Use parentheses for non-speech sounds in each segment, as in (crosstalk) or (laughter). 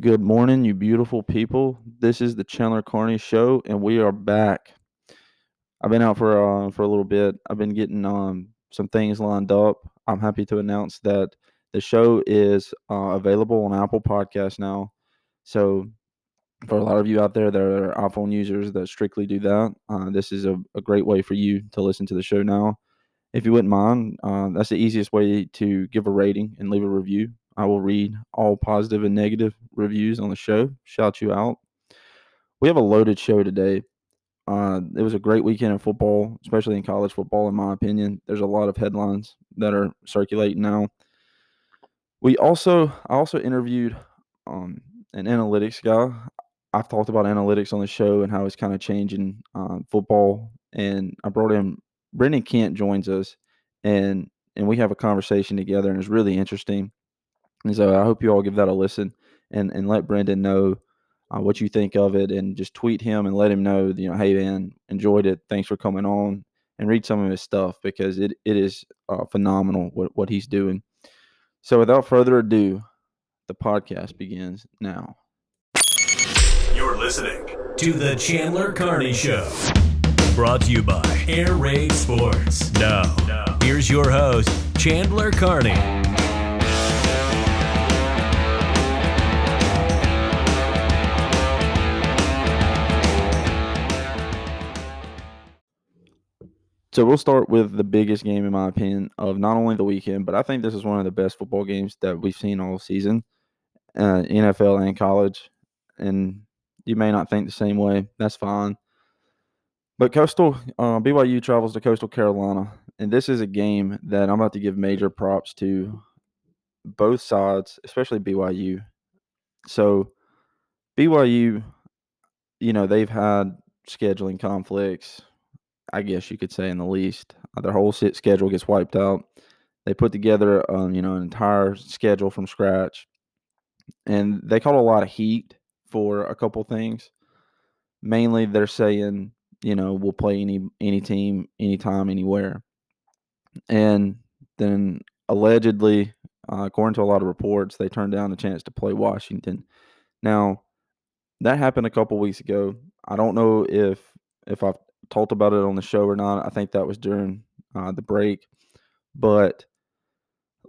Good morning, you beautiful people. This is the Chandler Carney Show, and we are back. I've been out for uh, for a little bit. I've been getting um, some things lined up. I'm happy to announce that the show is uh, available on Apple Podcasts now. So, for a lot of you out there that are iPhone users that strictly do that, uh, this is a, a, great way for you to listen to the show now. If you wouldn't mind, uh, that's the easiest way to give a rating and leave a review. I will read all positive and negative reviews on the show, shout you out. We have a loaded show today. Uh, it was a great weekend in football, especially in college football, in my opinion. There's a lot of headlines that are circulating now. We also, I also interviewed um, an analytics guy. I've talked about analytics on the show and how it's kind of changing uh, football. And I brought in Brendan Kent joins us, and and we have a conversation together, and it's really interesting. And so I hope you all give that a listen and and let Brendan know uh, what you think of it, and just tweet him and let him know, you know, hey man, enjoyed it. Thanks for coming on, and read some of his stuff because it it is uh, phenomenal what what he's doing. So without further ado, the podcast begins now. You're listening to the Chandler Carney Show. Brought to you by Air Raid Sports. Now, now, here's your host, Chandler Carney. So we'll start with the biggest game, in my opinion, of not only the weekend, but I think this is one of the best football games that we've seen all season, uh, NFL and college. And you may not think the same way. That's fine. But Coastal uh, BYU travels to Coastal Carolina, and this is a game that I'm about to give major props to both sides, especially BYU. So BYU, you know, they've had scheduling conflicts I guess you could say, in the least. Uh, their whole sit schedule gets wiped out. They put together, um, you know, an entire schedule from scratch, and they caught a lot of heat for a couple things. Mainly, they're saying, you know, we'll play any any team, anytime, anywhere, and then allegedly, uh, according to a lot of reports, they turned down a chance to play Washington. Now, that happened a couple weeks ago. I don't know if if I've talked about it on the show or not. I think that was during uh, the break. But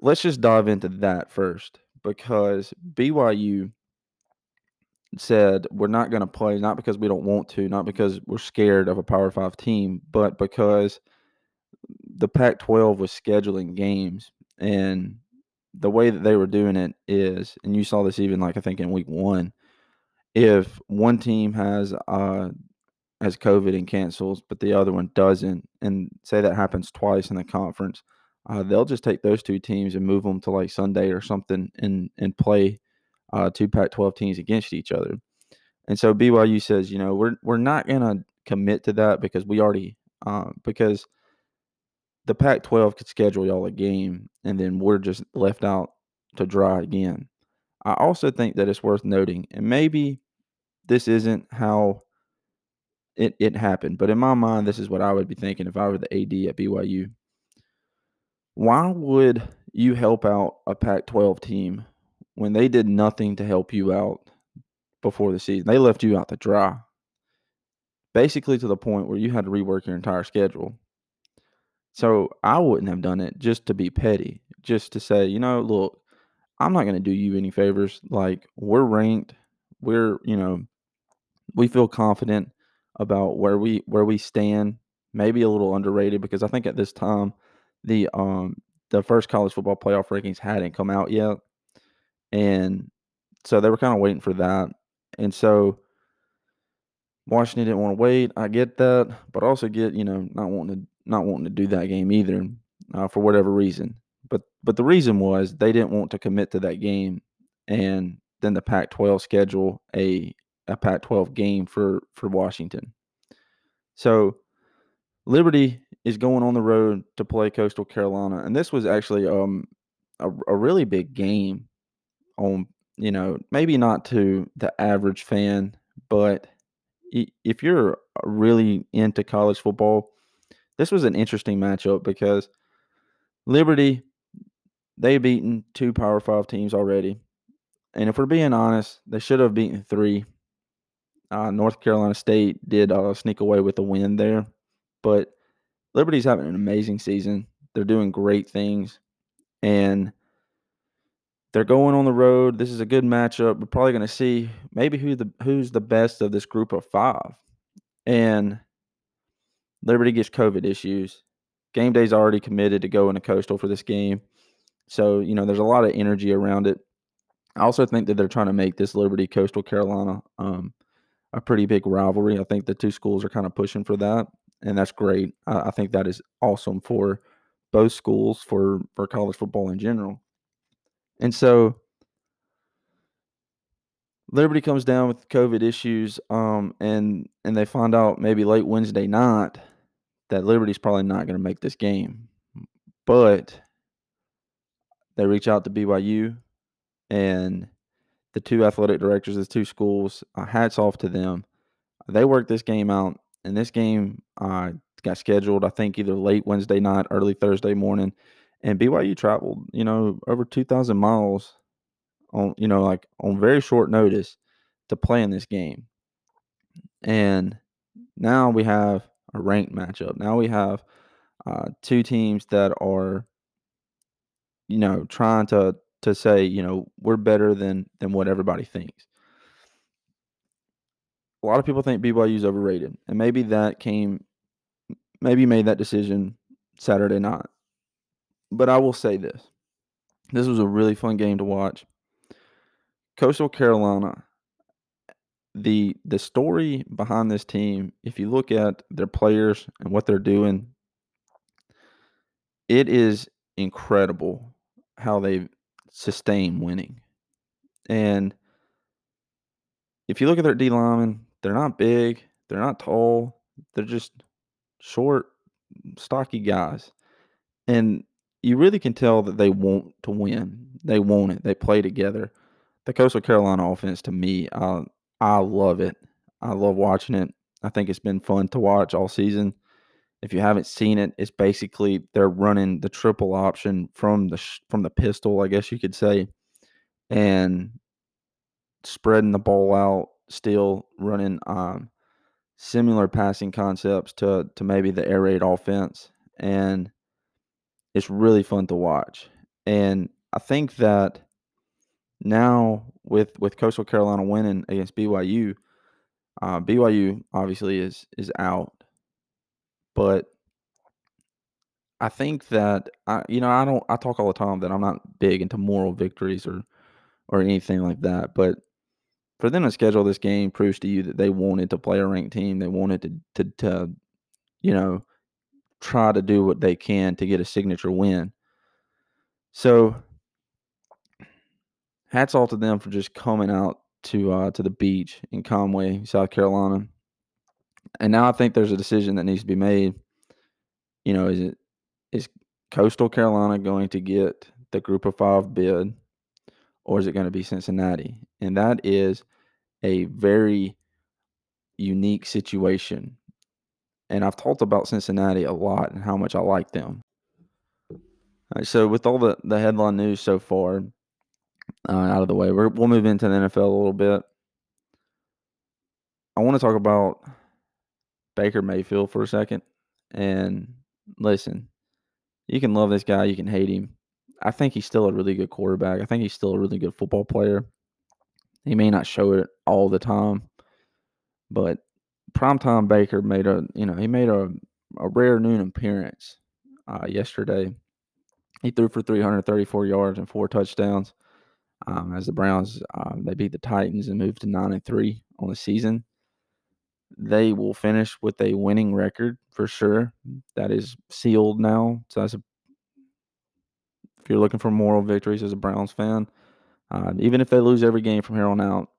let's just dive into that first because BYU said we're not going to play, not because we don't want to, not because we're scared of a Power Five team, but because the Pac 12 was scheduling games. And the way that they were doing it is, and you saw this even like I think in week one, if one team has uh, has COVID and cancels, but the other one doesn't, and say that happens twice in the conference, uh, they'll just take those two teams and move them to like Sunday or something and and play uh, two Pac-12 teams against each other. And so BYU says, you know, we're we're not gonna commit to that because we already uh, because the Pac-12 could schedule y'all a game and then we're just left out to dry again. I also think that it's worth noting, and maybe this isn't how it it happened. But in my mind, this is what I would be thinking if I were the AD at BYU. Why would you help out a Pac-12 team when they did nothing to help you out before the season? They left you out to dry. Basically to the point where you had to rework your entire schedule. So I wouldn't have done it just to be petty, just to say, you know, look, I'm not going to do you any favors. Like we're ranked, we're, you know, we feel confident about where we where we stand. Maybe a little underrated because I think at this time the um the first college football playoff rankings hadn't come out yet, and so they were kind of waiting for that. And so Washington didn't want to wait. I get that, but also get you know not wanting to not wanting to do that game either uh, for whatever reason. But but the reason was they didn't want to commit to that game, and then the Pac-12 schedule a a Pac-12 game for for Washington. So Liberty is going on the road to play Coastal Carolina, and this was actually um a, a really big game. On you know maybe not to the average fan, but if you're really into college football, this was an interesting matchup because Liberty they've beaten two Power Five teams already. And if we're being honest, they should have beaten three. Uh, North Carolina State did uh, sneak away with a win there, but Liberty's having an amazing season. They're doing great things, and they're going on the road. This is a good matchup. We're probably going to see maybe who the who's the best of this group of five. And Liberty gets COVID issues. Game day's already committed to go into Coastal for this game. So, you know, there's a lot of energy around it. I also think that they're trying to make this Liberty Coastal Carolina um, a pretty big rivalry. I think the two schools are kind of pushing for that, and that's great. I, I think that is awesome for both schools for for college football in general. And so Liberty comes down with COVID issues, um, and and they find out maybe late Wednesday night that Liberty's probably not going to make this game, but they reach out to BYU and the two athletic directors of the two schools, uh, hats off to them. They worked this game out, and this game uh, got scheduled, I think, either late Wednesday night, early Thursday morning. And BYU traveled, you know, over 2,000 miles on, you know, like on very short notice to play in this game. And now we have a ranked matchup. Now we have uh, two teams that are, you know, trying to to say, you know, we're better than than what everybody thinks. A lot of people think BYU is overrated, and maybe that came, maybe made that decision Saturday night. But I will say this: this was a really fun game to watch. Coastal Carolina, the the story behind this team, if you look at their players and what they're doing, it is incredible how they've sustain winning. And if you look at their D linemen, they're not big, they're not tall, they're just short, stocky guys. And you really can tell that they want to win. They want it. They play together. The Coastal Carolina offense, to me, I I love it. I love watching it. I think it's been fun to watch all season. If you haven't seen it, it's basically they're running the triple option from the from the pistol, I guess you could say, and spreading the ball out, still running um, similar passing concepts to to maybe the air raid offense, and it's really fun to watch. And I think that now with with Coastal Carolina winning against BYU, uh, BYU obviously is is out but I think that I, you know, I don't. I talk all the time that I'm not big into moral victories or or anything like that. But for them to schedule this game proves to you that they wanted to play a ranked team. They wanted to to, to you know try to do what they can to get a signature win. So hats off to them for just coming out to uh, to the beach in Conway, South Carolina, and now I think there's a decision that needs to be made. You know, is it is Coastal Carolina going to get the group of five bid or is it going to be Cincinnati? And that is a very unique situation. And I've talked about Cincinnati a lot and how much I like them. So with all the, the headline news so far uh, out of the way, we will move into the NFL a little bit. I want to talk about Baker Mayfield for a second. And listen, you can love this guy, you can hate him. I think he's still a really good quarterback. I think he's still a really good football player. He may not show it all the time, but primetime Baker made a you know he made a, a rare noon appearance uh, yesterday. He threw for 334 yards and four touchdowns. Um, as the Browns uh, they beat the Titans and moved to nine and three on the season they will finish with a winning record for sure. That is sealed now. So that's a, if you're looking for moral victories as a Browns fan, uh, even if they lose every game from here on out,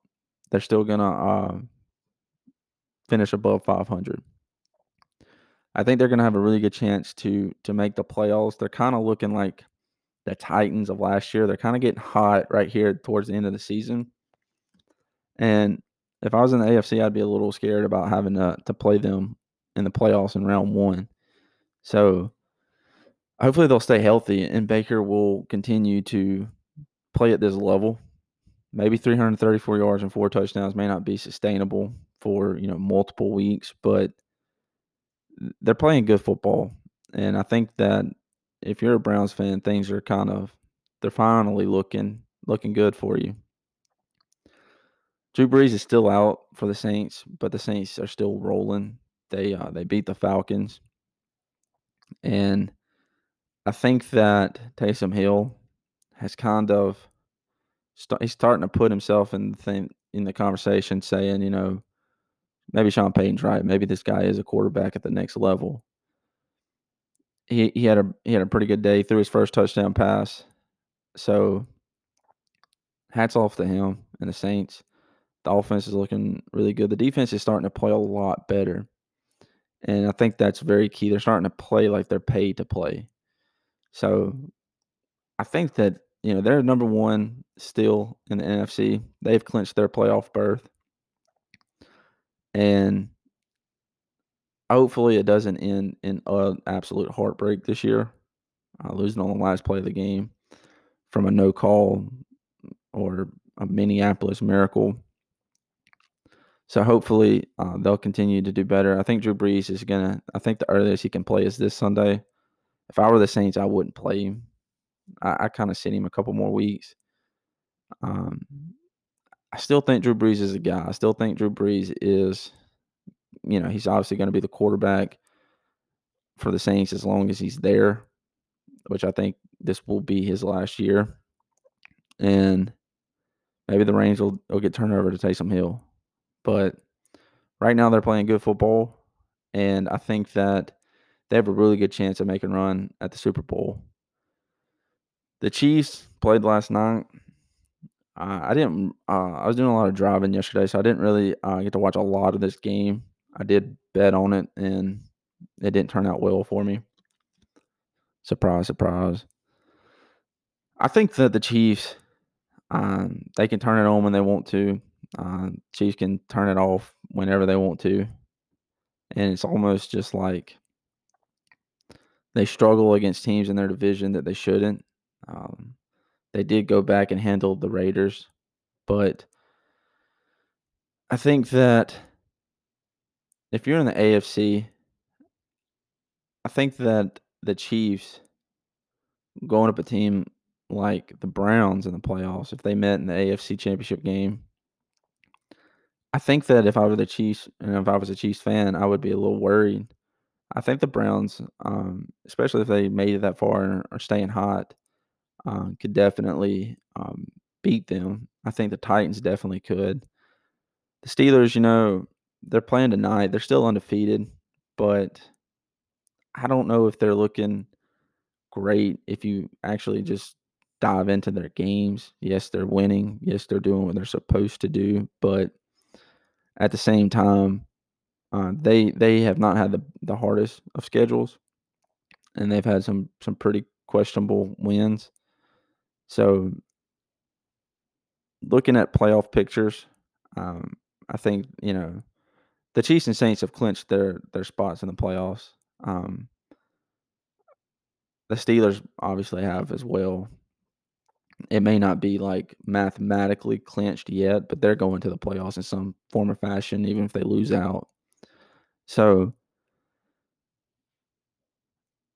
they're still gonna uh, finish above 500. I think they're gonna have a really good chance to to make the playoffs. They're kind of looking like the Titans of last year. They're kind of getting hot right here towards the end of the season. And if I was in the AFC, I'd be a little scared about having to, to play them in the playoffs in round one. So hopefully they'll stay healthy and Baker will continue to play at this level maybe 334 yards and four touchdowns may not be sustainable for you know multiple weeks, but they're playing good football, and I think that if you're a Browns fan, things are kind of they're finally looking looking good for you. Drew Brees is still out for the Saints, but the Saints are still rolling. They uh, they beat the Falcons, and I think that Taysom Hill has kind of st- he's starting to put himself in the thing in the conversation, saying, you know, maybe Sean Payton's right. Maybe this guy is a quarterback at the next level. He he had a he had a pretty good day threw his first touchdown pass. So hats off to him and the Saints. The offense is looking really good. The defense is starting to play a lot better. And I think that's very key. They're starting to play like they're paid to play. So I think that, you know, they're number one still in the NFC. They've clinched their playoff berth. And hopefully it doesn't end in an absolute heartbreak this year, uh, losing on the last play of the game from a no call or a Minneapolis miracle. So hopefully uh, they'll continue to do better. I think Drew Brees is gonna. I think the earliest he can play is this Sunday. If I were the Saints, I wouldn't play him. I, I kind of sit him a couple more weeks. Um, I still think Drew Brees is a guy. I still think Drew Brees is, you know, he's obviously going to be the quarterback for the Saints as long as he's there, which I think this will be his last year. And maybe the reins will, will get turned over to Taysom Hill. But right now they're playing good football, and I think that they have a really good chance of making run at the Super Bowl. The Chiefs played last night. Uh, I didn't. Uh, I was doing a lot of driving yesterday, so I didn't really uh, get to watch a lot of this game. I did bet on it, and it didn't turn out well for me. Surprise, surprise. I think that the Chiefs, um, they can turn it on when they want to. Uh, Chiefs can turn it off whenever they want to, and it's almost just like they struggle against teams in their division that they shouldn't. Um, they did go back and handle the Raiders, but I think that if you're in the AFC, I think that the Chiefs going up a team like the Browns in the playoffs, if they met in the AFC Championship game, I think that if I were the Chiefs and if I was a Chiefs fan, I would be a little worried. I think the Browns, um, especially if they made it that far and are staying hot, uh, could definitely um, beat them. I think the Titans definitely could. The Steelers, you know, they're playing tonight. They're still undefeated, but I don't know if they're looking great if you actually just dive into their games. Yes, they're winning. Yes, they're doing what they're supposed to do, but at the same time, uh, they they have not had the, the hardest of schedules, and they've had some some pretty questionable wins. So, looking at playoff pictures, um, I think you know the Chiefs and Saints have clinched their their spots in the playoffs. Um, the Steelers obviously have as well it may not be like mathematically clinched yet, but they're going to the playoffs in some form or fashion, even if they lose out. So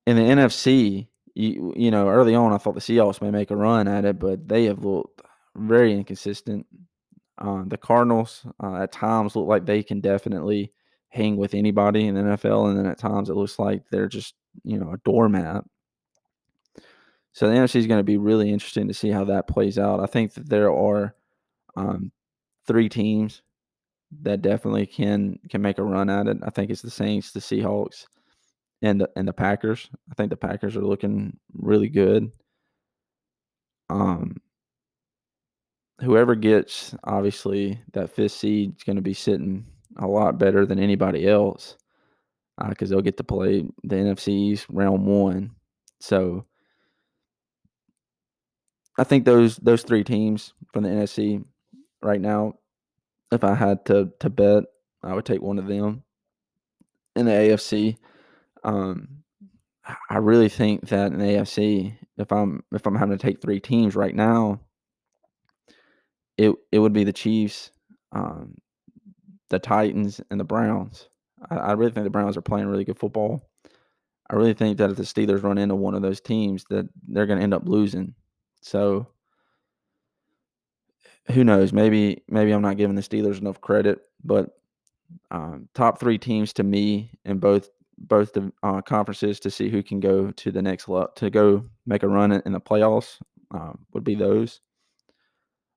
in the NFC, you, you know, early on, I thought the Seahawks may make a run at it, but they have looked very inconsistent. Uh, the Cardinals uh, at times look like they can definitely hang with anybody in the NFL, and then at times it looks like they're just you know a doormat. So the NFC is going to be really interesting to see how that plays out. I think that there are um, three teams that definitely can can make a run at it. I think it's the Saints, the Seahawks, and the and the Packers. I think the Packers are looking really good. Um, whoever gets obviously that fifth seed is going to be sitting a lot better than anybody else because uh, they'll get to play the NFC's round one. So I think those those three teams from the NFC right now, if I had to to bet, I would take one of them. In the AFC, um, I really think that in the AFC, if I'm if I'm having to take three teams right now, it it would be the Chiefs, um, the Titans, and the Browns. I, I really think the Browns are playing really good football. I really think that if the Steelers run into one of those teams, that they're going to end up losing. So who knows? Maybe maybe I'm not giving the Steelers enough credit, but um, top three teams to me in both both the uh, conferences to see who can go to the next level to go make a run in the playoffs um, would be those.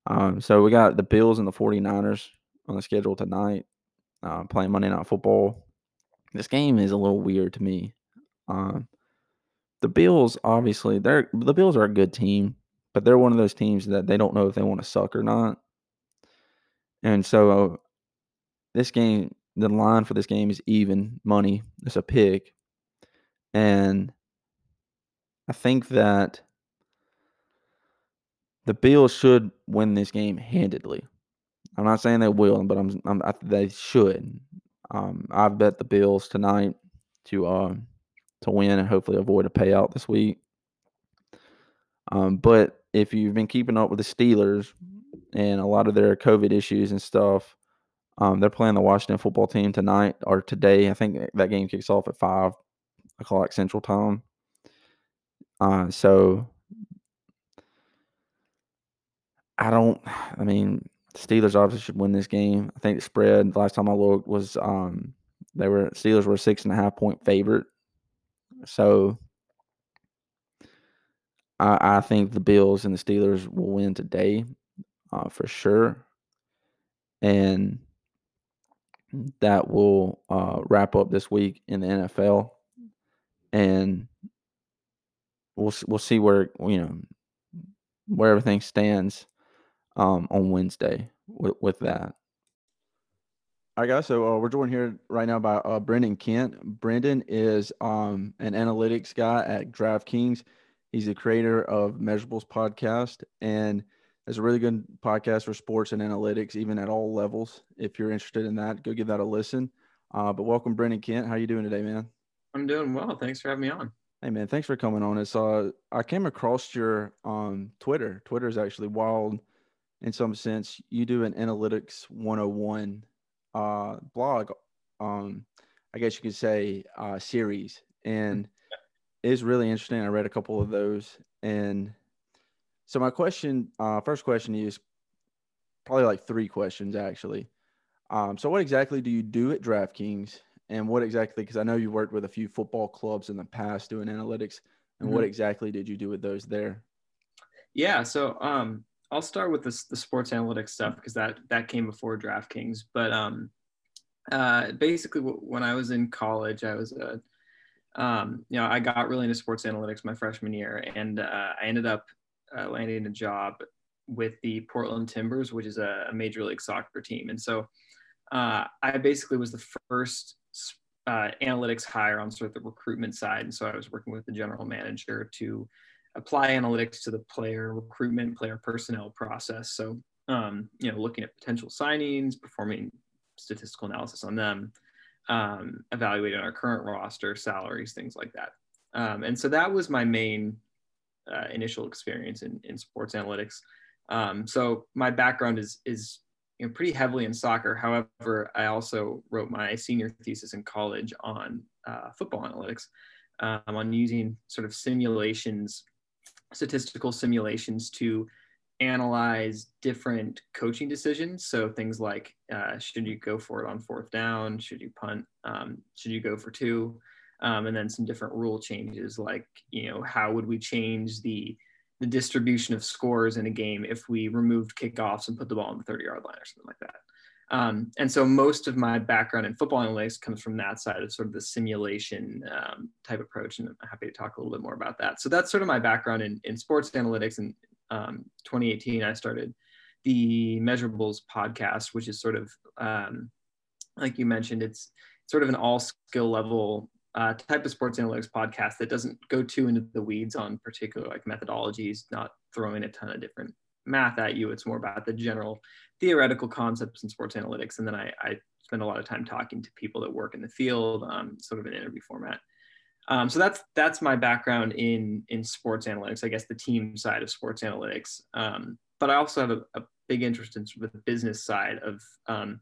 Um, so we got the Bills and the 49ers on the schedule tonight, uh, playing Monday Night Football. This game is a little weird to me. Um, the Bills, obviously, they're the Bills are a good team, but they're one of those teams that they don't know if they want to suck or not. And so, this game, the line for this game is even money. It's a pick, and I think that the Bills should win this game handedly. I'm not saying they will, but I'm, I'm I, they should. Um, I bet the Bills tonight to uh, to win and hopefully avoid a payout this week. Um, but if you've been keeping up with the Steelers and a lot of their COVID issues and stuff, um, they're playing the Washington football team tonight or today. I think that game kicks off at five o'clock Central Time. Uh, so I don't. I mean, Steelers obviously should win this game. I think the spread last time I looked was um they were Steelers were six and a half point favorite. So I, I think the Bills and the Steelers will win today, uh, for sure, and that will uh, wrap up this week in the NFL, and we'll we'll see where you know where everything stands um, on Wednesday with, with that. All right, guys. So uh, we're joined here right now by uh, Brendan Kent. Brendan is um, an analytics guy at DraftKings. He's the creator of Measurables podcast, and it's a really good podcast for sports and analytics, even at all levels. If you're interested in that, go give that a listen. Uh, but welcome, Brendan Kent. How you doing today, man? I'm doing well. Thanks for having me on. Hey man, thanks for coming on. It's uh, I came across your um Twitter. Twitter is actually wild in some sense. You do an analytics 101 uh, blog, um, I guess you could say uh, series, and it's really interesting. I read a couple of those, and so my question, uh, first question is probably like three questions actually. Um, so what exactly do you do at DraftKings, and what exactly? Because I know you worked with a few football clubs in the past doing analytics, and mm-hmm. what exactly did you do with those there? Yeah, so um, I'll start with this, the sports analytics stuff because that that came before DraftKings. But um, uh, basically, when I was in college, I was a um, you know I got really into sports analytics my freshman year, and uh, I ended up uh, landing a job with the Portland Timbers, which is a, a major league soccer team. And so uh, I basically was the first uh, analytics hire on sort of the recruitment side, and so I was working with the general manager to apply analytics to the player recruitment, player personnel process. So, um, you know, looking at potential signings, performing statistical analysis on them, um, evaluating our current roster, salaries, things like that. Um, and so that was my main uh, initial experience in, in sports analytics. Um, so my background is is you know, pretty heavily in soccer. However, I also wrote my senior thesis in college on uh, football analytics. Um, on using sort of simulations statistical simulations to analyze different coaching decisions. So things like uh, should you go for it on fourth down? Should you punt? Um, should you go for two? Um, and then some different rule changes like you know how would we change the the distribution of scores in a game if we removed kickoffs and put the ball on the 30 yard line or something like that. Um, and so most of my background in football analytics comes from that side of sort of the simulation um, type approach. And I'm happy to talk a little bit more about that. So that's sort of my background in, in sports analytics. In um, 2018, I started the Measurables podcast, which is sort of, um, like you mentioned, it's sort of an all skill level uh, type of sports analytics podcast that doesn't go too into the weeds on particular like methodologies, not throwing a ton of different math at you. It's more about the general theoretical concepts in sports analytics. And then I, I spend a lot of time talking to people that work in the field, um, sort of an interview format. Um, so that's that's my background in in sports analytics. I guess the team side of sports analytics. Um, but I also have a, a, big interest in sort of the business side of, um,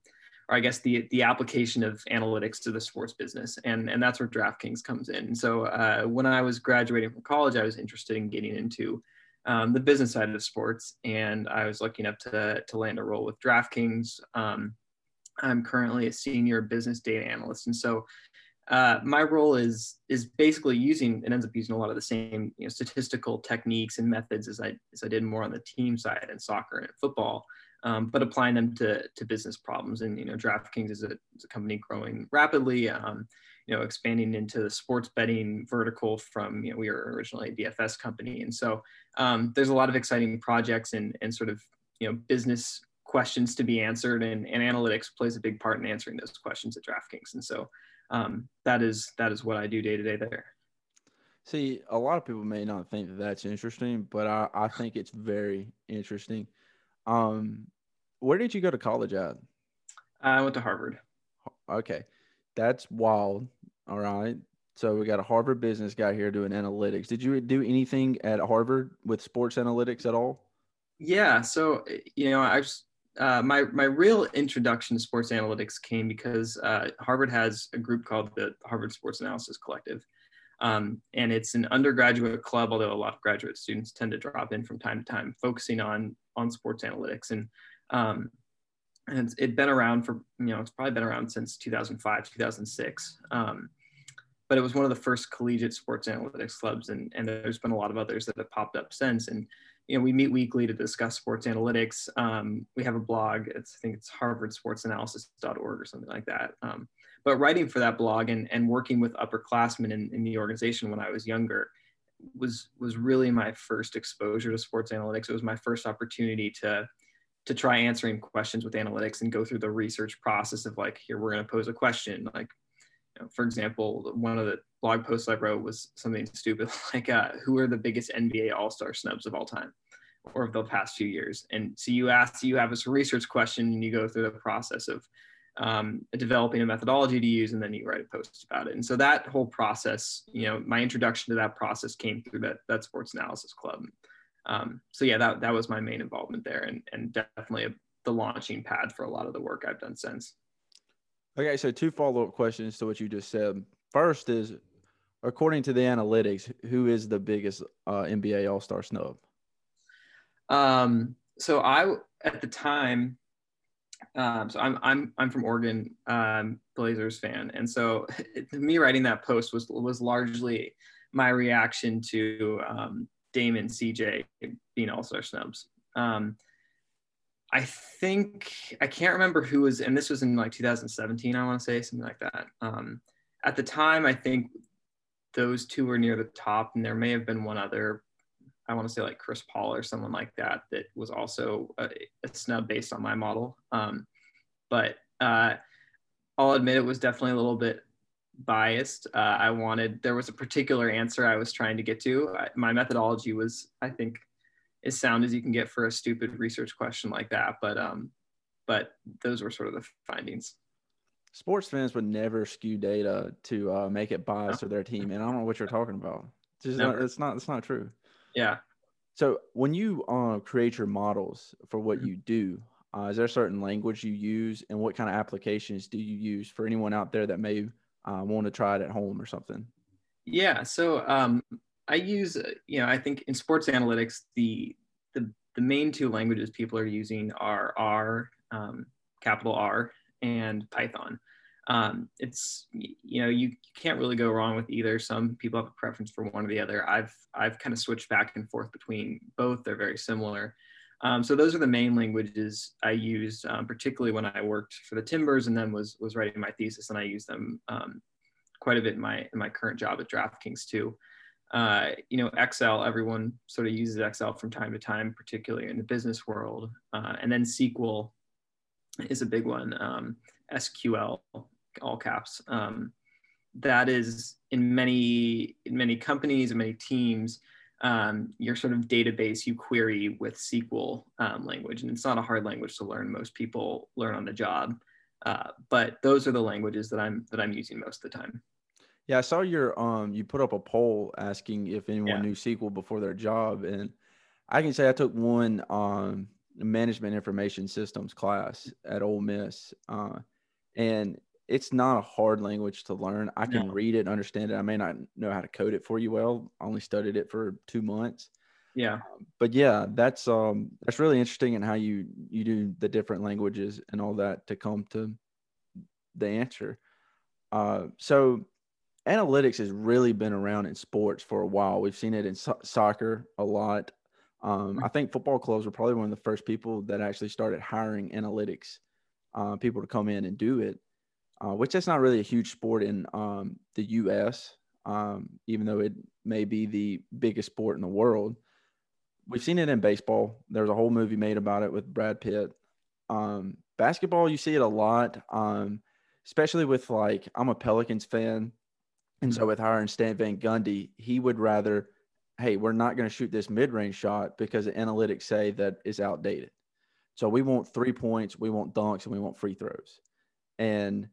or I guess the the application of analytics to the sports business, and and that's where DraftKings comes in. So uh, when I was graduating from college, I was interested in getting into um, the business side of sports, and I was lucky enough to to land a role with DraftKings. Um, I'm currently a senior business data analyst, and so uh, my role is is basically using it ends up using a lot of the same you know, statistical techniques and methods as I as I did more on the team side in soccer and football, um, but applying them to to business problems. And you know, DraftKings is a, is a company growing rapidly. Um, you know, expanding into the sports betting vertical from you know we were originally a DFS company, and so um, there's a lot of exciting projects and and sort of you know business questions to be answered, and, and analytics plays a big part in answering those questions at DraftKings. And so um, that is that is what I do day to day there. See, a lot of people may not think that that's interesting, but I, I think it's very interesting. Um, where did you go to college at? I went to Harvard. Okay, that's wild. All right. So we got a Harvard business guy here doing analytics. Did you do anything at Harvard with sports analytics at all? Yeah. So you know, I've uh, my my real introduction to sports analytics came because uh, Harvard has a group called the Harvard Sports Analysis Collective, um, and it's an undergraduate club. Although a lot of graduate students tend to drop in from time to time, focusing on on sports analytics, and um, and it's it been around for you know it's probably been around since 2005 2006. Um, but it was one of the first collegiate sports analytics clubs, and, and there's been a lot of others that have popped up since. And you know, we meet weekly to discuss sports analytics. Um, we have a blog. It's, I think it's harvardsportsanalysis.org or something like that. Um, but writing for that blog and, and working with upperclassmen in, in the organization when I was younger was was really my first exposure to sports analytics. It was my first opportunity to to try answering questions with analytics and go through the research process of like, here we're going to pose a question. Like, you know, for example, one of the blog posts I wrote was something stupid (laughs) like, uh, "Who are the biggest NBA All Star snubs of all time, or the past few years?" And so you ask, you have this research question, and you go through the process of um, developing a methodology to use, and then you write a post about it. And so that whole process, you know, my introduction to that process came through that that sports analysis club. Um, so yeah, that that was my main involvement there, and and definitely a, the launching pad for a lot of the work I've done since. Okay, so two follow up questions to what you just said. First is, according to the analytics, who is the biggest uh, NBA All Star snub? Um, so I at the time, um, so I'm I'm I'm from Oregon, um, Blazers fan, and so (laughs) me writing that post was was largely my reaction to um, Damon CJ being All Star snubs. Um, I think I can't remember who was, and this was in like 2017, I want to say something like that. Um, at the time, I think those two were near the top, and there may have been one other. I want to say like Chris Paul or someone like that that was also a, a snub based on my model. Um, but uh, I'll admit it was definitely a little bit biased. Uh, I wanted there was a particular answer I was trying to get to. I, my methodology was, I think, as sound as you can get for a stupid research question like that. But um, but those were sort of the findings. Sports fans would never skew data to uh, make it biased no. to their team, and I don't know what you're talking about. It's not, it's not it's not true. Yeah. So when you uh, create your models for what mm-hmm. you do, uh, is there a certain language you use, and what kind of applications do you use for anyone out there that may uh, want to try it at home or something? Yeah. So um, I use, uh, you know, I think in sports analytics, the the, the main two languages people are using are R, um, capital R, and Python. Um, it's you know you, you, can't really go wrong with either. Some people have a preference for one or the other. I've I've kind of switched back and forth between both. They're very similar. Um, so those are the main languages I used, um, particularly when I worked for the Timbers and then was was writing my thesis, and I use them um, quite a bit in my in my current job at DraftKings too uh, you know, Excel, everyone sort of uses Excel from time to time, particularly in the business world. Uh, and then SQL is a big one, um, SQL, all caps. Um, that is in many, in many companies and many teams, um, your sort of database you query with SQL um, language. And it's not a hard language to learn. Most people learn on the job. Uh, but those are the languages that I'm, that I'm using most of the time. Yeah, I saw your um you put up a poll asking if anyone Yeah. knew SQL before their job, and I can say I took one um management information systems class at Ole Miss, uh, and it's not a hard language to learn. I can no. read it, understand it. I may not know how to code it for you well. I only studied it for two months. Yeah, um, but yeah, that's um that's really interesting in how you you do the different languages and all that to come to the answer. Uh, so analytics has really been around in sports for a while. We've seen it in so- soccer a lot. Um, mm-hmm. I think football clubs were probably one of the first people that actually started hiring analytics uh, people to come in and do it, uh, which that's not really a huge sport in um, the U.S., um, even though it may be the biggest sport in the world. We've seen it in baseball. There's a whole movie made about it with Brad Pitt. Um, basketball, you see it a lot, um, especially with like I'm a Pelicans fan, and so mm-hmm. with hiring Stan Van Gundy, he would rather, hey, we're not going to shoot this mid-range shot because the analytics say that it's outdated. So we want three points, we want dunks, and we want free throws. And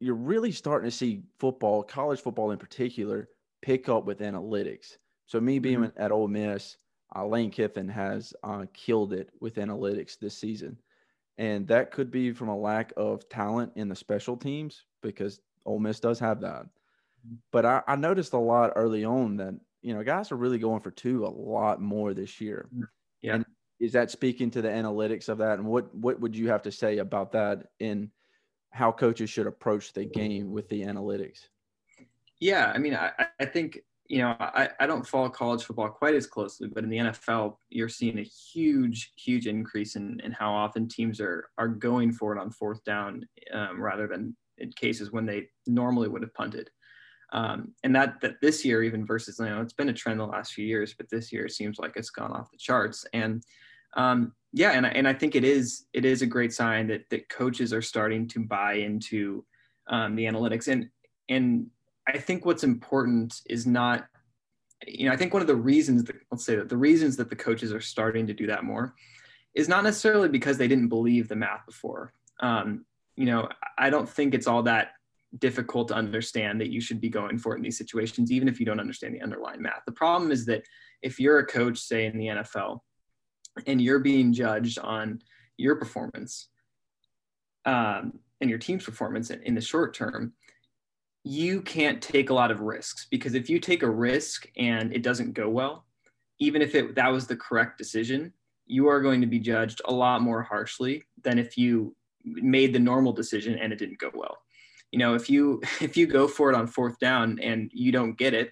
you're really starting to see football, college football in particular, pick up with analytics. So me being mm-hmm. at Ole Miss, uh, Lane Kiffin has uh, killed it with analytics this season. And that could be from a lack of talent in the special teams because Ole Miss does have that. Mm-hmm. But I, I noticed a lot early on that, you know, guys are really going for two a lot more this year. Mm-hmm. Yeah. And is that speaking to the analytics of that and what what would you have to say about that in how coaches should approach the game with the analytics? Yeah i mean i, I think you know I, I don't follow college football quite as closely but in the nfl you're seeing a huge huge increase in, in how often teams are are going for it on fourth down um, rather than in cases when they normally would have punted. Um, and that that this year even versus you know it's been a trend the last few years but this year it seems like it's gone off the charts. And um, yeah, and and I think it is it is a great sign that that coaches are starting to buy into um, the analytics, and and I think what's important is not, you know, I think one of the reasons that let's say that the reasons that the coaches are starting to do that more is not necessarily because they didn't believe the math before. Um, you know, I don't think it's all that difficult to understand that you should be going for it in these situations, even if you don't understand the underlying math. The problem is that if you're a coach, say in the NFL, and you're being judged on your performance um, and your team's performance in, the short term, you can't take a lot of risks because if you take a risk and it doesn't go well, even if it that was the correct decision, you are going to be judged a lot more harshly than if you made the normal decision and it didn't go well. You know, if you (laughs) if you go for it on fourth down and you don't get it,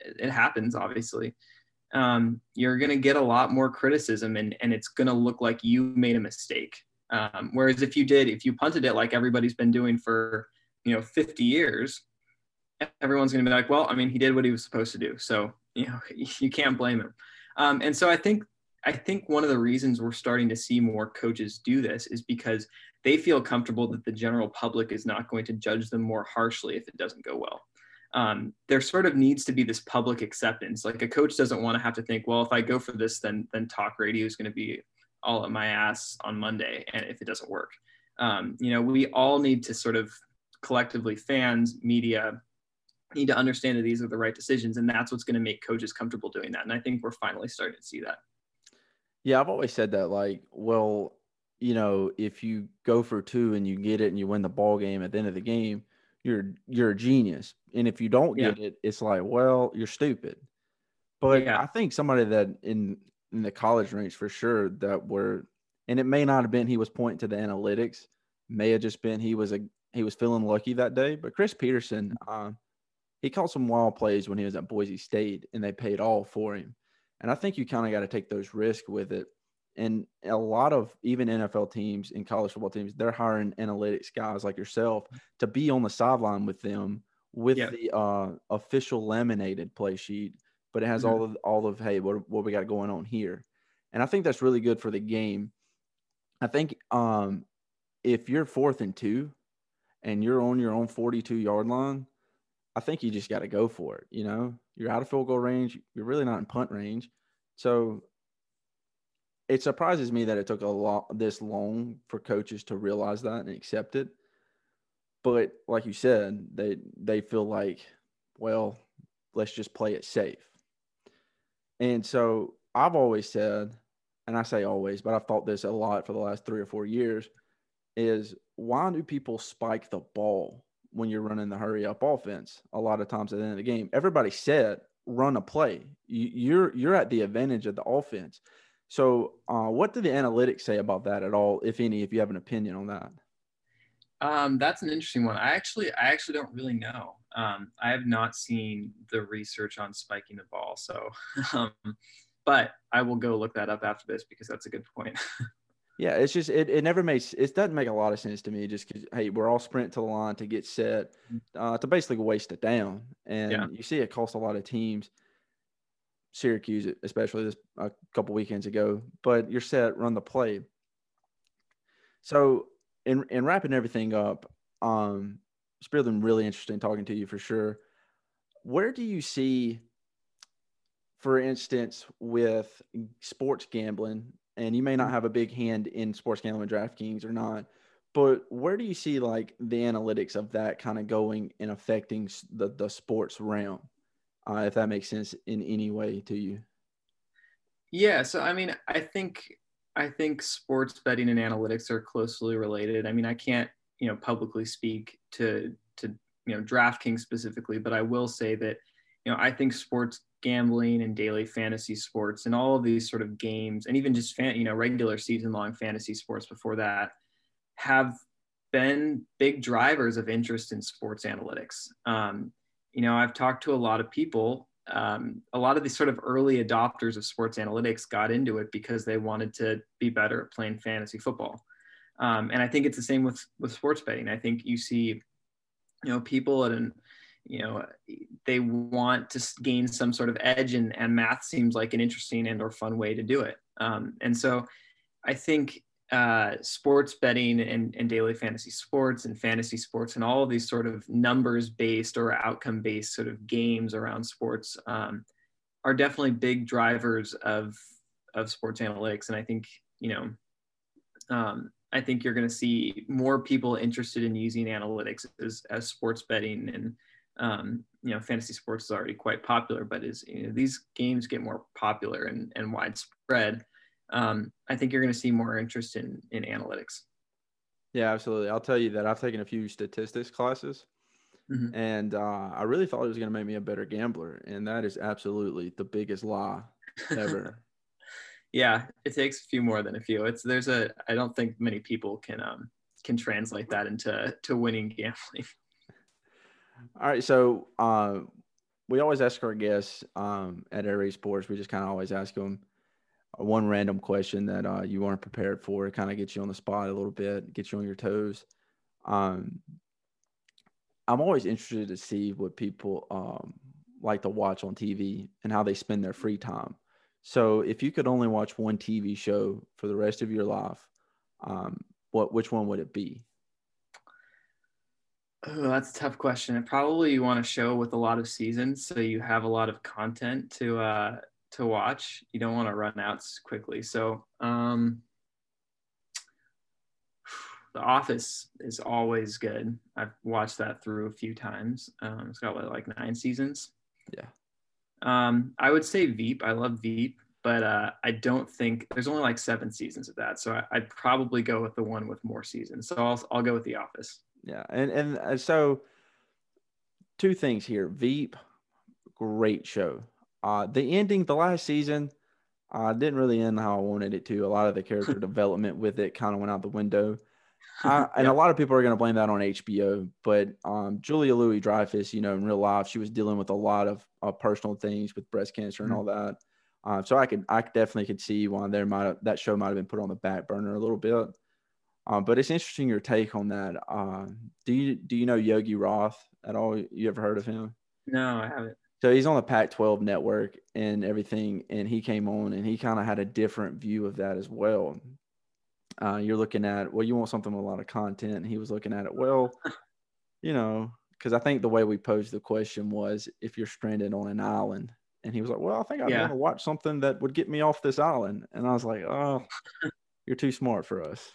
it happens obviously um, you're going to get a lot more criticism and, and it's going to look like you made a mistake. Um, whereas if you did, if you punted it like everybody's been doing for, you know, 50 years, everyone's going to be like, well, I mean, he did what he was supposed to do. So, you know, (laughs) you can't blame him. Um, and so I think, I think one of the reasons we're starting to see more coaches do this is because they feel comfortable that the general public is not going to judge them more harshly if it doesn't go well um, there sort of needs to be this public acceptance. Like a coach doesn't want to have to think, well, if I go for this, then then talk radio is going to be all at my ass on Monday, and if it doesn't work, um, you know, we all need to sort of collectively, fans, media, need to understand that these are the right decisions, and that's what's going to make coaches comfortable doing that. And I think we're finally starting to see that. Yeah, I've always said that. Like, well, you know, if you go for two and you get it and you win the ball game at the end of the game, you're you're a genius. And if you don't get yeah. it, it's like, well, you're stupid. But yeah. I think somebody that in in the college range for sure that were and it may not have been he was pointing to the analytics, may have just been he was a he was feeling lucky that day. But Chris Petersen, uh, he caught some wild plays when he was at Boise State, and they paid all for him. And I think you kind of got to take those risks with it and a lot of even NFL teams and college football teams, they're hiring analytics guys like yourself to be on the sideline with them with yep. the uh, official laminated play sheet, but it has mm-hmm. all of all of hey, what what we got going on here, and I think that's really good for the game. I think um, if you're fourth and two, and you're on your own 42 yard line, I think you just got to go for it. You know, you're out of field goal range. You're really not in punt range. So it surprises me that it took a lot this long for coaches to realize that and accept it. But like you said, they they feel like, well, let's just play it safe. And so I've always said and I say always, but I've thought this a lot for the last three or four years, is why do people spike the ball when you're running the hurry up offense? A lot of times at the end of the game, everybody said run a play. You're you're at the advantage of the offense. So, uh, what do the analytics say about that at all, if any? If you have an opinion on that? Um, that's an interesting one. I actually, I actually don't really know. Um, I have not seen the research on spiking the ball, so, (laughs) um, but I will go look that up after this because that's a good point. (laughs) yeah, it's just it, it never makes it doesn't make a lot of sense to me. Just because hey, we're all sprint to the line to get set mm. uh, to basically waste it down, and yeah. you see it cost a lot of teams. Syracuse, especially this a couple weekends ago, but you're set, run the play. So in in wrapping everything up, um, it's been really interesting talking to you for sure. Where do you see, for instance, with sports gambling, and you may not have a big hand in sports gambling DraftKings or not, but where do you see like the analytics of that kind of going and affecting the the sports realm, uh, if that makes sense in any way to you? Yeah, so I mean, I think I think sports betting and analytics are closely related. I mean, I can't, you know, publicly speak to to you know DraftKings specifically, but I will say that, you know, I think sports gambling and daily fantasy sports and all of these sort of games and even just fan, you know, regular season long fantasy sports before that have been big drivers of interest in sports analytics. Um, you know, I've talked to a lot of people um, a lot of these sort of early adopters of sports analytics got into it because they wanted to be better at playing fantasy football. Um, and I think it's the same with with sports betting. I think you see, you know, people at an, you know, they want to gain some sort of edge, and and math seems like an interesting and or fun way to do it. Um, and so, I think uh, sports betting and, and daily fantasy sports and fantasy sports and all of these sort of numbers based or outcome based sort of games around sports um, are definitely big drivers of of sports analytics. And i think you know um, i think you're going to see more people interested in using analytics as, as sports betting and um, you know fantasy sports is already quite popular but as you know, these games get more popular and, and widespread um, I think you're going to see more interest in in analytics. Yeah, absolutely. I'll tell you that I've taken a few statistics classes, mm-hmm. and uh, I really thought it was going to make me a better gambler, and that is absolutely the biggest lie ever. (laughs) yeah, it takes a few more than a few. It's there's a I don't think many people can um can translate that into to winning gambling. (laughs) All right, so uh, we always ask our guests um, at Air Sports. We just kind of always ask them one random question that uh, you weren't prepared for. It kind of gets you on the spot a little bit, gets you on your toes. Um, I'm always interested to see what people um, like to watch on TV and how they spend their free time. So, if you could only watch one TV show for the rest of your life, um, what which one would it be? Oh, that's a tough question. probably you want a show with a lot of seasons, so you have a lot of content to uh, to watch. You don't want to run out quickly. So, um, (sighs) The Office is always good. I've watched that through a few times. Um, it's got what, like nine seasons. Yeah. Um, I would say Veep. I love Veep, but uh, I don't think there's only like seven seasons of that. So I, would probably go with the one with more seasons. So I'll I'll go with The Office. Yeah, and and uh, so two things here. Veep, great show. Uh, the ending, the last season, uh, didn't really end how I wanted it to. A lot of the character (laughs) development with it kind of went out the window. (laughs) I, and a lot of people are going to blame that on HBO, but um, Julia Louis Dreyfus, you know, in real life, she was dealing with a lot of uh, personal things with breast cancer and mm-hmm. all that. Uh, so I could, I definitely could see why there might that show might have been put on the back burner a little bit. Um, but it's interesting your take on that. Uh, do you do you know Yogi Roth at all? You ever heard of him? No, I haven't. So he's on the Pac-12 network and everything, and he came on and he kind of had a different view of that as well. Uh, you're looking at well, you want something with a lot of content. And he was looking at it well, you know, because I think the way we posed the question was if you're stranded on an island, and he was like, "Well, I think I'd yeah. want to watch something that would get me off this island," and I was like, "Oh, you're too smart for us."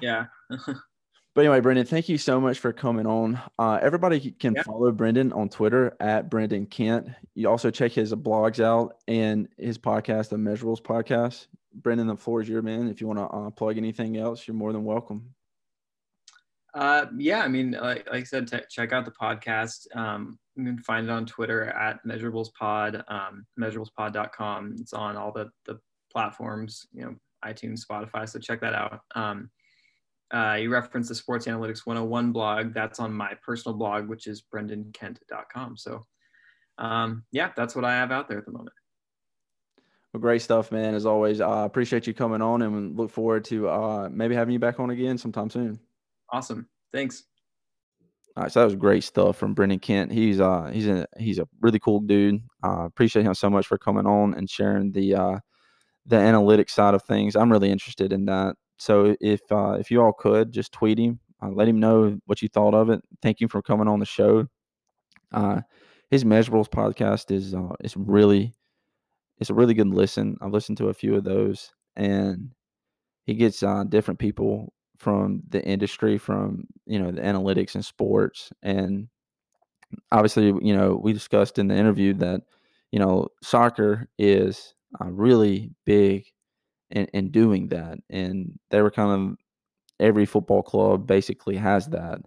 Yeah. (laughs) But anyway, Brendan, thank you so much for coming on. Uh, everybody can yeah. follow Brendan on Twitter at Brendan Kent. You also check his blogs out and his podcast, the Measurables podcast. Brendan, the floor is your man. If you want to uh, plug anything else, you're more than welcome. Uh, yeah, I mean, like, like I said, t- check out the podcast. Um, you can find it on Twitter at measurablespod, um, measurablespod.com. It's on all the, the platforms, you know, iTunes, Spotify. So check that out. Um, uh, you referenced the Sports Analytics 101 blog. That's on my personal blog, which is brendankent.com. So, um, yeah, that's what I have out there at the moment. Well, great stuff, man. As always, I uh, appreciate you coming on and look forward to uh, maybe having you back on again sometime soon. Awesome. Thanks. All right, so that was great stuff from Brendan Kent. He's uh he's a he's a really cool dude. Uh, appreciate him so much for coming on and sharing the uh the analytics side of things. I'm really interested in that. So if uh, if you all could just tweet him, uh, let him know what you thought of it. Thank you for coming on the show. Uh, his measurables podcast is uh, is really it's a really good listen. I've listened to a few of those, and he gets uh, different people from the industry, from you know the analytics and sports, and obviously, you know, we discussed in the interview that you know soccer is uh, really big in, in doing that, and they were kind of every football club basically has that,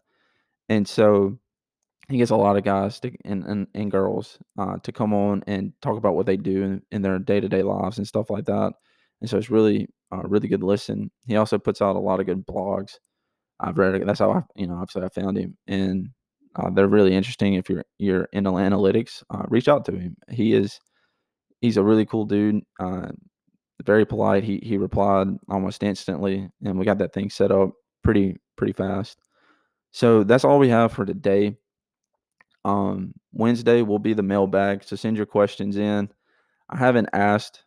and so he gets a lot of guys to, and, and, and girls uh, to come on and talk about what they do in, in their day to day lives and stuff like that. And so it's really uh, really good listen. He also puts out a lot of good blogs. I've read. That's how I, you know, obviously I found him, and uh, they're really interesting. If you're you're into analytics, uh, reach out to him. He is he's a really cool dude. Very polite. He he replied almost instantly, and we got that thing set up pretty pretty fast. So that's all we have for today. Um, Wednesday will be the mailbag. So send your questions in. I haven't asked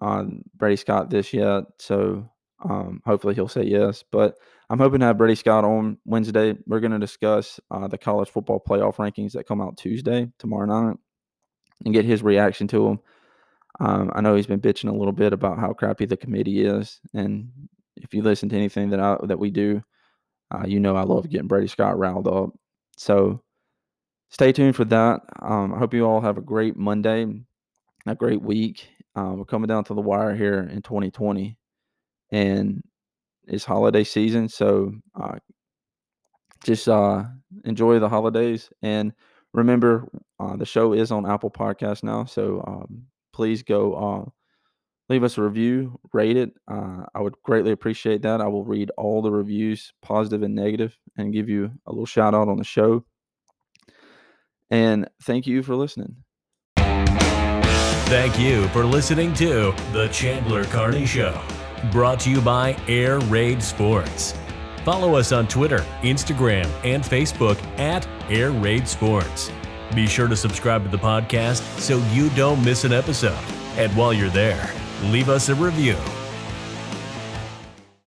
on Brady Scott this yet, so um, hopefully he'll say yes. But I'm hoping to have Brady Scott on Wednesday. We're going to discuss uh, the college football playoff rankings that come out Tuesday, tomorrow night, and get his reaction to them. Um, I know he's been bitching a little bit about how crappy the committee is, and if you listen to anything that I that we do, uh, you know I love getting Brady Scott riled up. So stay tuned for that. Um, I hope you all have a great Monday, a great week, uh, we're coming down to the wire here in 2020, and it's holiday season, so uh, just uh, enjoy the holidays. And remember, uh, the show is on Apple Podcast now, so um, please go uh, leave us a review, rate it. Uh, I would greatly appreciate that. I will read all the reviews, positive and negative, and give you a little shout out on the show. And thank you for listening. Thank you for listening to The Chandler Carney Show, brought to you by Air Raid Sports. Follow us on Twitter, Instagram, and Facebook at Air Raid Sports. Be sure to subscribe to the podcast so you don't miss an episode. And while you're there, leave us a review.